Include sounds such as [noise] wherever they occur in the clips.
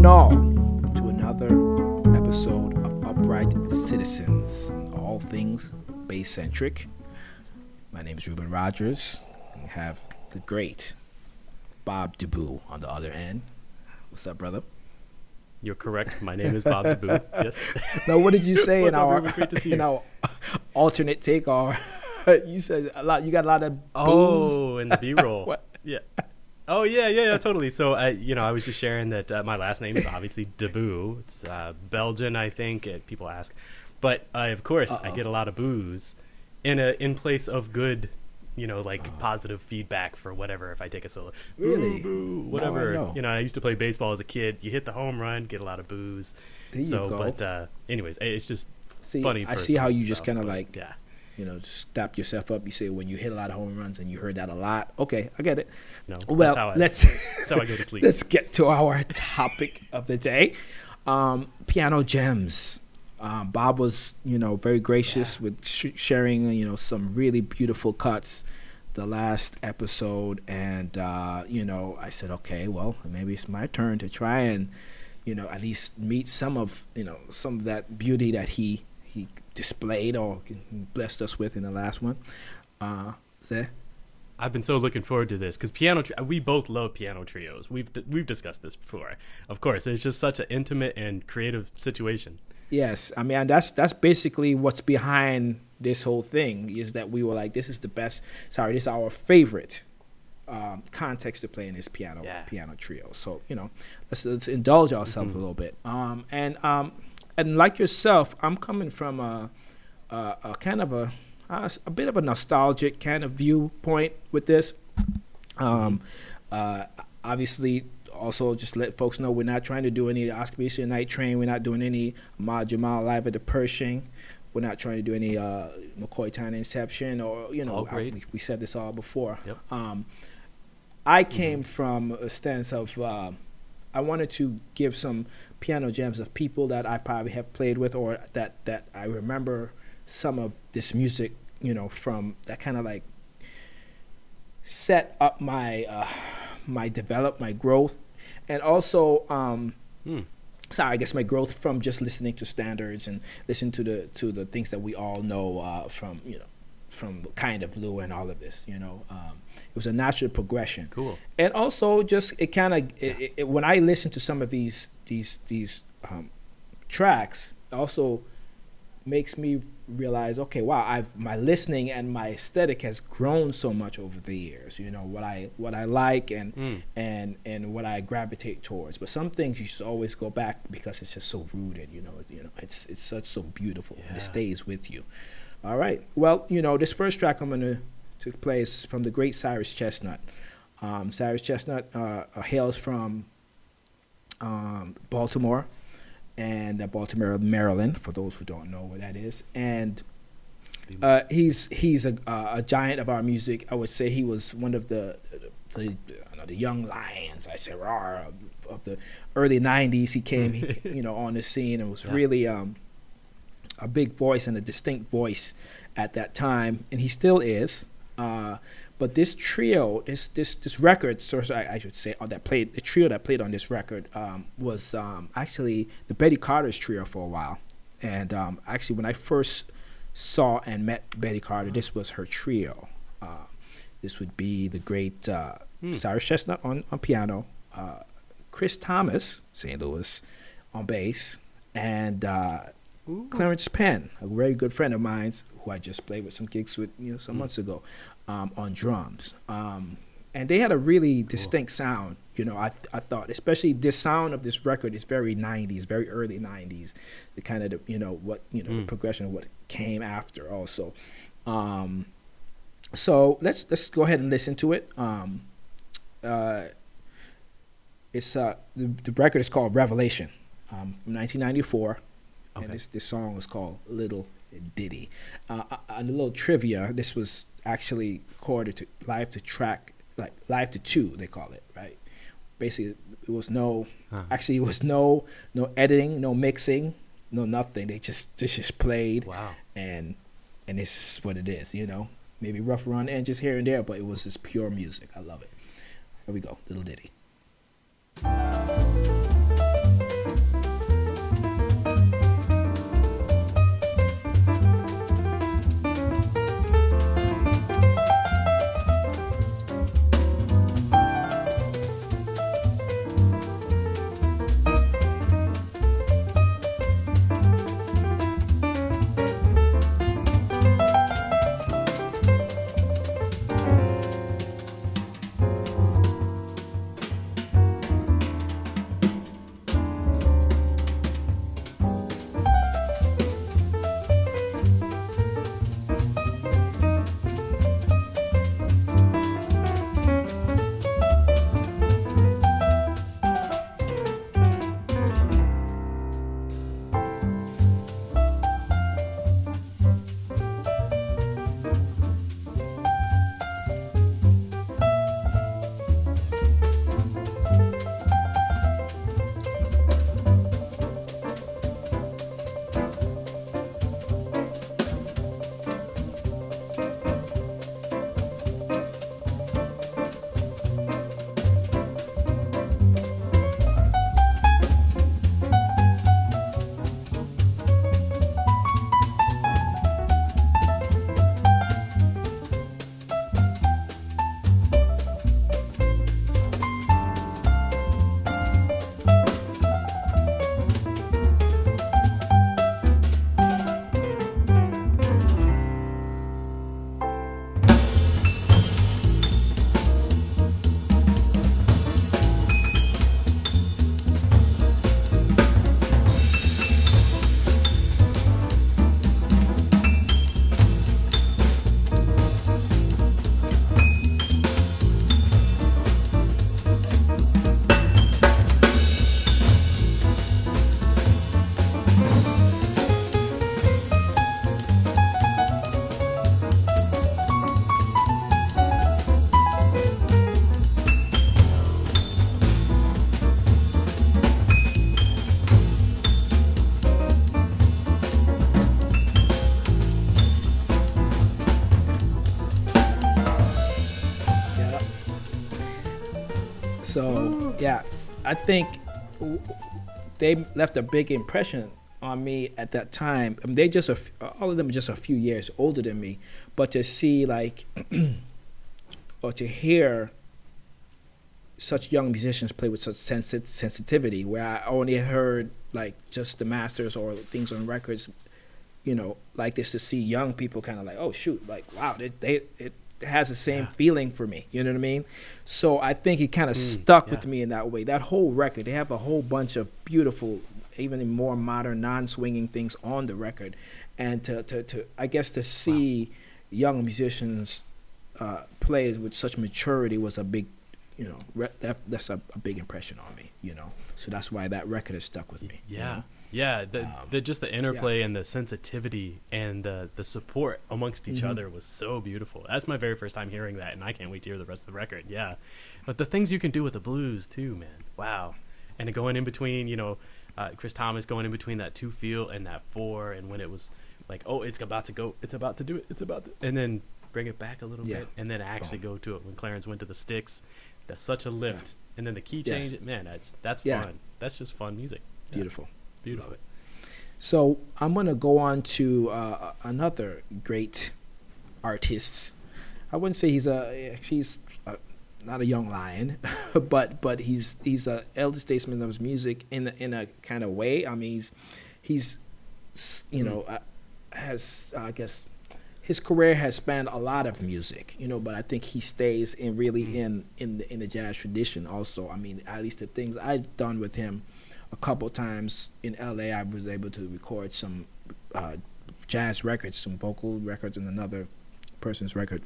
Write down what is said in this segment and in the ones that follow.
And all, to another episode of Upright Citizens, all things Bay centric. My name is Reuben Rogers. We have the great Bob DeBoo on the other end. What's up, brother? You're correct. My name is Bob DeBoo. [laughs] Yes. Now, what did you [laughs] say in up, our Great to see [laughs] in our alternate take? Or you said a lot. You got a lot of booze. Oh, in the B-roll. Yeah. Oh yeah, yeah, yeah, totally. So, I, you know, I was just sharing that uh, my last name is [laughs] obviously DeBoo. It's uh, Belgian, I think. Uh, people ask, but uh, of course, I Uh-oh. get a lot of booze in a in place of good, you know, like positive feedback for whatever. If I take a solo, boo, Really? boo, I whatever. know. You know, I used to play baseball as a kid. You hit the home run, get a lot of booze. There you so, go. but uh, anyways, it's just See, funny. I see how you just kind of like yeah. You know, stop yourself up. You say when you hit a lot of home runs and you heard that a lot. Okay, I get it. No, Well, that's how I, let's that's how I go to [laughs] sleep. let's get to our [laughs] topic of the day. Um, piano gems. Um, Bob was, you know, very gracious with sh- sharing, you know, some really beautiful cuts the last episode, and uh, you know, I said, okay, well, maybe it's my turn to try and, you know, at least meet some of, you know, some of that beauty that he he displayed or blessed us with in the last one. Uh, there. I've been so looking forward to this because piano. Tri- we both love piano trios. We've d- we've discussed this before. Of course, it's just such an intimate and creative situation. Yes, I mean that's that's basically what's behind this whole thing is that we were like, this is the best. Sorry, this is our favorite um, context to play in this piano Yeah. piano trio. So you know, let's let's indulge ourselves a little bit. Um, and um, and like yourself, I'm coming from a, a, a kind of a a bit of a nostalgic kind of viewpoint with this. Um, uh, obviously, also just let folks know we're not trying to do any Oscar Beasley Night Train. We're not doing any Ahmad Jamal live at the Pershing. We're not trying to do any uh, McCoy Tyner Inception or you know All I- we, we said this all before. Yep. Um, I came from a stance of uh, I wanted to give some piano gems of people that I probably have played with or that that I remember some of this music, you know, from that kind of like set up my uh, my develop my growth, and also um, Hmm. sorry, I guess my growth from just listening to standards and listening to the to the things that we all know uh, from you know from kind of blue and all of this. You know, um, it was a natural progression Cool. and also just it kind of it- when I listen to some of these these these um, tracks, also makes me realize, okay, wow, I've my listening and my aesthetic has grown so much over the years. You know what I what I like and Mm. and and what I gravitate towards. But some things you should always go back because it's just so rooted. You know, you know, it's it's such so beautiful and Yeah. it stays with you. All right. Well, you know, this first track I'm gonna to play is from the great Cyrus Chestnut. Um, Cyrus Chestnut uh, uh, hails from um, Baltimore and uh, Baltimore, Maryland. For those who don't know where that is, and uh, he's he's a, uh, a giant of our music. I would say he was one of the the, know, the young lions. I say of the early '90s. He came, he, [laughs] you know, on the scene and was Yeah. really um, a big voice and a distinct voice at that time, and he still is. Uh, but this trio, this this this record, so so I, I should say, uh, that played the trio that played on this record um, was um, actually the Betty Carter's trio for a while. And um, actually, when I first saw and met Betty Carter, this was her trio. Uh, this would be the great uh, Hmm. Cyrus Chestnut on, on piano, uh, Chris Thomas, St. Louis, on bass, and uh, Ooh. Clarence Penn, a very good friend of mine who I just played with some gigs with, you know, some Mm. months ago, um, on drums. Um, and they had a really distinct sound. You know, I I thought, especially this sound of this record is very '90s, very early '90s. The kind of the, you know what you know the Mm. progression of what came after also. Um, so let's let's go ahead and listen to it. Um, uh, it's uh the, the record is called Revelation, um, from 1994 Okay. and this this song was called Little Ditty. Uh, uh, and a little trivia: this was actually recorded to live to track, like live to two, they call it, right? Basically, it was no, Huh. actually, it was no no editing, no mixing, no nothing. They just they just played, Wow. and and this is what it is, you know. Maybe rough around the edges here and there, but it was just pure music. I love it. Here we go, Little Ditty. I think they left a big impression on me at that time. I mean, they just all of them are just a few years older than me, but to see like [clears throat] or to hear such young musicians play with such sensi- sensitivity, where I only heard like just the masters or things on records, you know, like this. To see young people kind of like, oh shoot, like wow, they, they it has the same Yeah. feeling for me. You know what I mean? So I think it kind of Mm, stuck with me in that way. That whole record, they have a whole bunch of beautiful, even more modern, non-swinging things on the record, and to to, to I guess to see young musicians uh, play with such maturity was a big, you know, re- that, that's a, a big impression on me. You know, so that's why that record has stuck with me. you Yeah. know? Yeah, the, Um, the just the interplay and the sensitivity and the the support amongst each Mhm. other was so beautiful. That's my very first time hearing that, and I can't wait to hear the rest of the record. Yeah, but the things you can do with the blues too, man. Wow, and going in between, you know, uh, Chris Thomas going in between that two feel and that four, and when it was like, oh, it's about to go, it's about to do it, it's about to, and then bring it back a little Yeah. bit, and then actually go to it when Clarence went to the sticks. That's such a lift, and then the key Yes. change. Man, that's that's Yeah. fun. That's just fun music. Yeah, Beautiful. Beautiful. Love it. So I'm gonna go on to uh, another great artist. I wouldn't say he's a he's a, not a young lion, [laughs] but but he's he's a elder statesman of his music in a, in a kind of way. I mean he's he's you know uh, has I guess his career has spanned a lot of music, you know, but I think he stays in really Mhm. in in the, in the jazz tradition. Also, I mean, at least the things I've done with him, a couple times in L.A., I was able to record some uh, jazz records, some vocal records, and another person's record.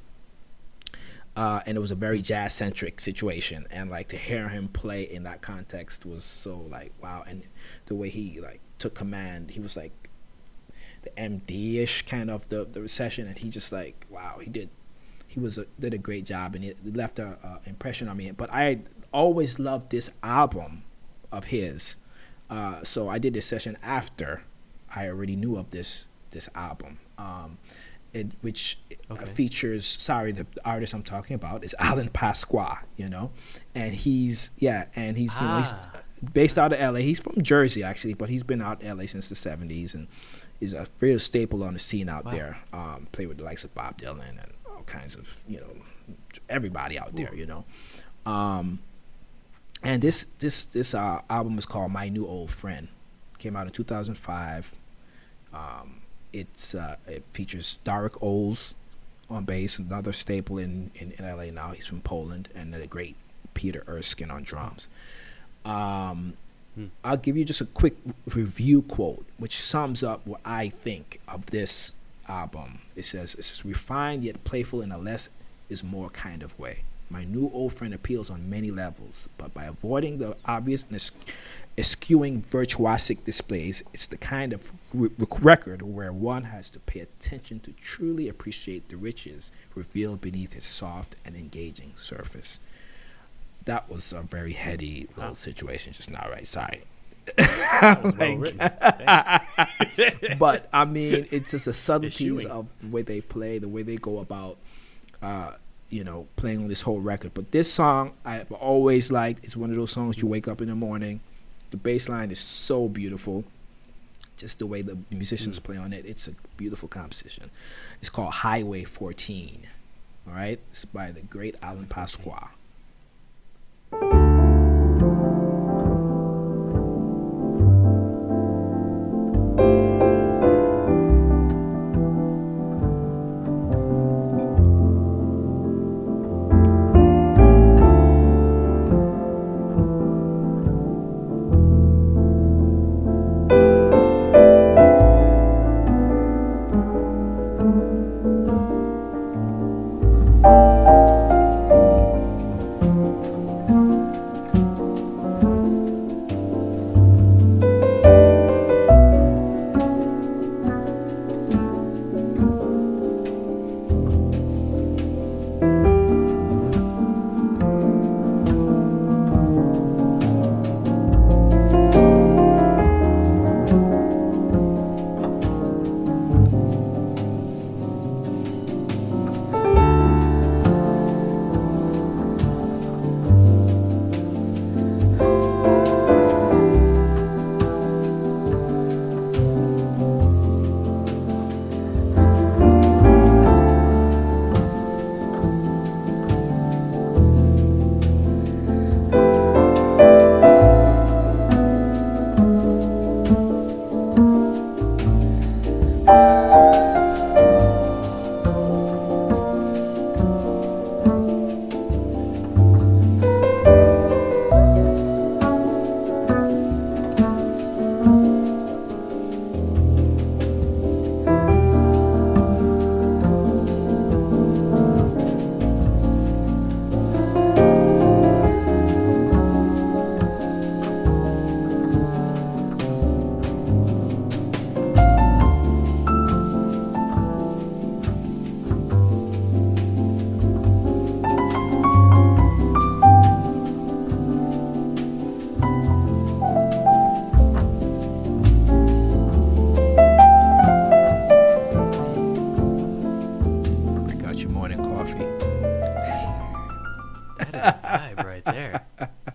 Uh, and it was a very jazz centric situation, and like to hear him play in that context was so like wow, and the way he like took command, he was like the MD ish kind of the the recession, and he just like wow, he did he was a, did a great job, and it left a, a impression on me. But I always loved this album of his, uh, so I did this session after I already knew of this this album. Um, it, which Okay. features sorry the artist I'm talking about is [laughs] Alan Pasqua, you know, and he's yeah, and he's you know he's Ah. based out of LA. He's from Jersey actually, but he's been out in LA since the '70s and is a real staple on the scene out Wow. there. Um, played with the likes of Bob Dylan and all kinds of you know everybody out there. You know, um, and this this this uh, album is called My New Old Friend. Came out in 2005. Um, it's uh, it features Darek Oles on bass, another staple in, in, in LA now. He's from Poland, and the great Peter Erskine on drums. Um, Hmm. I'll give you just a quick review quote, which sums up what I think of this album. It says, It's refined yet playful in a less is more kind of way. My new old friend appeals on many levels, but by avoiding the obvious and es- eschewing virtuosic displays, it's the kind of re- record where one has to pay attention to truly appreciate the riches revealed beneath its soft and engaging surface. That was a very heady little Wow. situation just now, right? Sorry. That was [laughs] well written. Thanks. but I mean, it's just the subtleties of the way they play, the way they go about, uh, you know, playing on this whole record. But this song I've always liked. It's one of those songs you wake up in the morning. The bass line is so beautiful. Just the way the musicians play on it, it's a beautiful composition. It's called Highway 14. All right, it's by the great Alan Pasqua.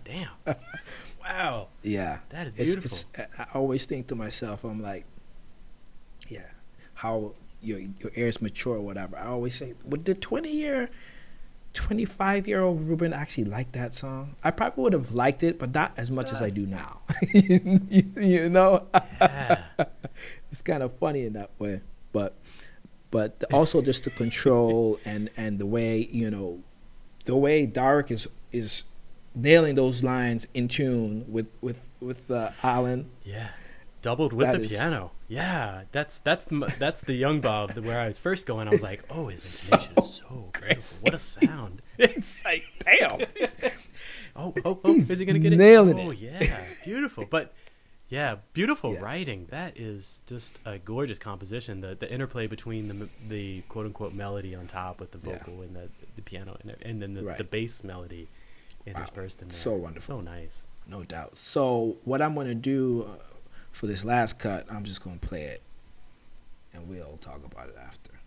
Damn. [laughs] Wow. Yeah. That is beautiful. it's, I I always think to myself, I'm like, yeah, how your your ears mature or whatever. I always say, would the 20 year, 25 year old Reuben actually like that song? I probably would have liked it, but not as much as I do now. you, [laughs] you know, yeah. [laughs] it's kind of funny in that way, but but also just the control and and the way you know, the way Darek is is nailing those lines in tune with with with uh, Alan. Yeah. Doubled with That the is- piano. Yeah. That's that's that's the young Bob where I was first going. I was like, oh, his [laughs] intonation is so beautiful. What a sound. [laughs] It's like damn. [laughs] Oh, oh, oh, is he gonna get it? nailing oh, it. Oh yeah, beautiful. But yeah, beautiful Yeah. writing. That is just a gorgeous composition. The the interplay between the the quote unquote melody on top with the Yeah. vocal and the the piano and, and then the, Right. the bass melody interspersed in there. So wonderful. So nice. No doubt. So what I'm gonna do uh, for this last cut, I'm just gonna play it, and we'll talk about it after.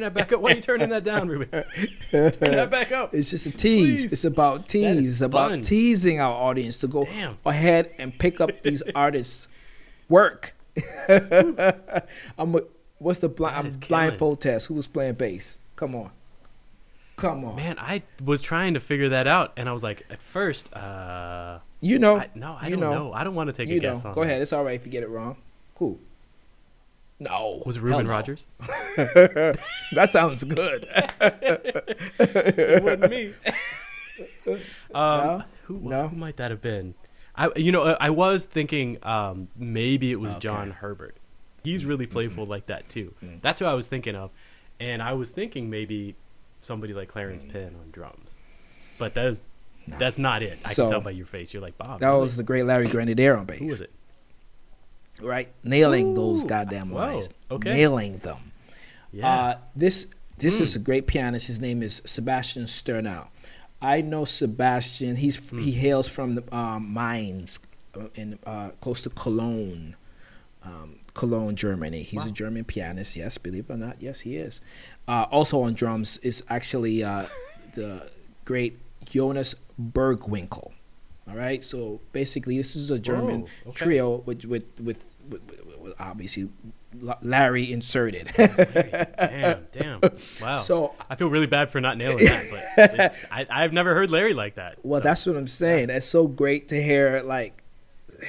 Turn that back up. Why are you turning that down, Reuben? [laughs] turn that back up. It's just a tease. Please. It's about tease. It's about fun. teasing our audience to go Damn. ahead and pick up these [laughs] artists' work. [laughs] I'm. A, what's the blind I'm blindfold test? Who was playing bass? Come on, come on. Man, I was trying to figure that out, and I was like, at first, uh, you know. I, no, I don't know. know. I don't want to take you a know. guess on Go that. ahead. It's all right if you get it wrong. Cool. No. Was it Reuben no. Rogers? [laughs] that sounds good. [laughs] it wasn't me. [laughs] um, No? Who, No? who might that have been? I, you know, I was thinking um, maybe it was Okay. John Herbert. He's really playful like that too. Mm. That's who I was thinking of, and I was thinking maybe somebody like Clarence Mm. Penn on drums, but that is No. that's not it. I So, can tell by your face. You're like Bob. That really? was the great Larry Grenadier on bass. who was it? Right, nailing those goddamn lines. okay. Nailing them. Yeah. Uh, this this Hmm. is a great pianist. His name is Sebastian Sternal. I know Sebastian. He's Hmm. he hails from the um, Mainz uh, in uh, close to Cologne, um, Cologne, Germany. He's a German pianist. Yes, believe it or not, yes, he is. Uh, also on drums is actually uh, the great Jonas Burgwinkel. All right, so basically, this is a German Whoa, okay. trio with, with, with obviously Larry inserted. [laughs] damn, damn. Wow. So I feel really bad for not [laughs] nailing that, but it, I, I've never heard Larry like that. Well, so- that's what I'm saying. That's so great to hear, like,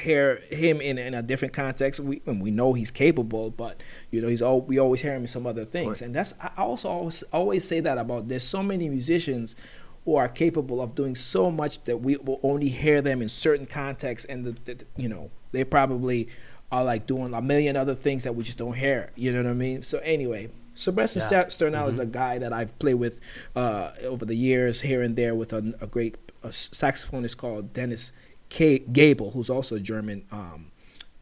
hear him in in a different context. We and we know he's capable, but you know he's all we always hear him in some other things, and that's I also always always say that about. There's so many musicians who are capable of doing so much that we will only hear them in certain contexts, and the, the you know they probably are like doing a million other things that we just don't hear. You know what I mean? So anyway. Sebastian Yeah. Ster- Sternal is a guy that I've played with uh, over the years here and there with a, a great a saxophonist called Dennis K- Gäbel, who's also a German um,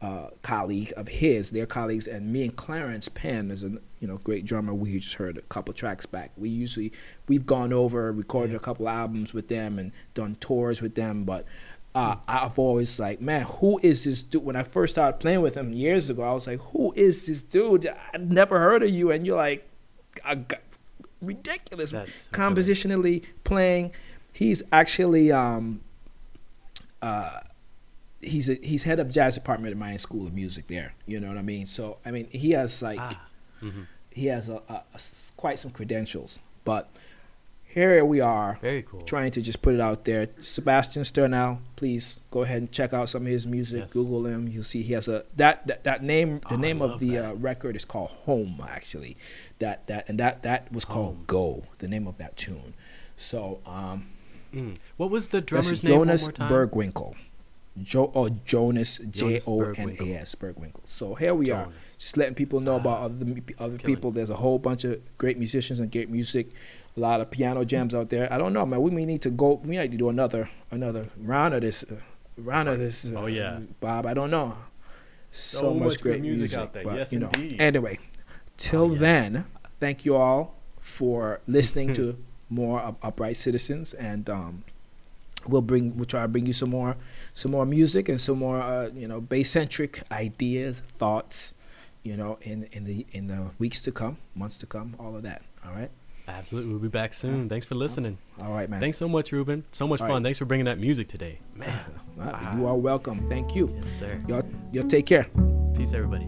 uh, colleague of his. They're colleagues, and me and Clarence Penn is a you know great drummer. We just heard a couple tracks back. We usually we've gone over, recorded a couple albums with them, and done tours with them. But uh, I've always like, man, who is this dude? When I first started playing with him years ago, I was like, who is this dude? I never heard of you, and you're like, ridiculous That's compositionally playing. He's actually um uh he's a, he's head of jazz department at my school of music there. You know what I mean? So I mean he has like Ah, mhm. he has a, a- a quite some credentials, but here we are Very cool. trying to just put it out there. Sebastian Sternal, please go ahead and check out some of his music. Yes. Google him. You'll see he has a that that, that name. The Oh, name of the uh, record is called Home. Actually, that that and that that was called Home. Go. The name of that tune. So um, Mm. What was the drummer's name Jonas? Burgwinkel. Jo or Jonas Jonas O N A S Burgwinkel. So here we are, just letting people know about Ah, other other killing. people. There's a whole bunch of great musicians and great music, a lot of piano jams out there. I don't know, man. We may need to go. We need to do another another round of this. Uh, round of this. Uh, Oh, yeah. Bob. I don't know. So, So much, much great music music, out there. But, Yes, you know. indeed. Anyway, till Oh, yeah. then, thank you all for listening to [laughs] more of Upright Citizens, and um, we'll bring we'll try to bring you some more some more music and some more uh, you know bass centric ideas, thoughts, you know, in in the in the weeks to come, months to come, all of that. All right, Absolutely. We'll be back soon. Thanks for listening. all right, man. Thanks so much, Reuben. So much All fun. right. Thanks for bringing that music today. [laughs] Man. You are welcome. Thank you. Yes, sir. Y'all, y'all take care. Peace, everybody.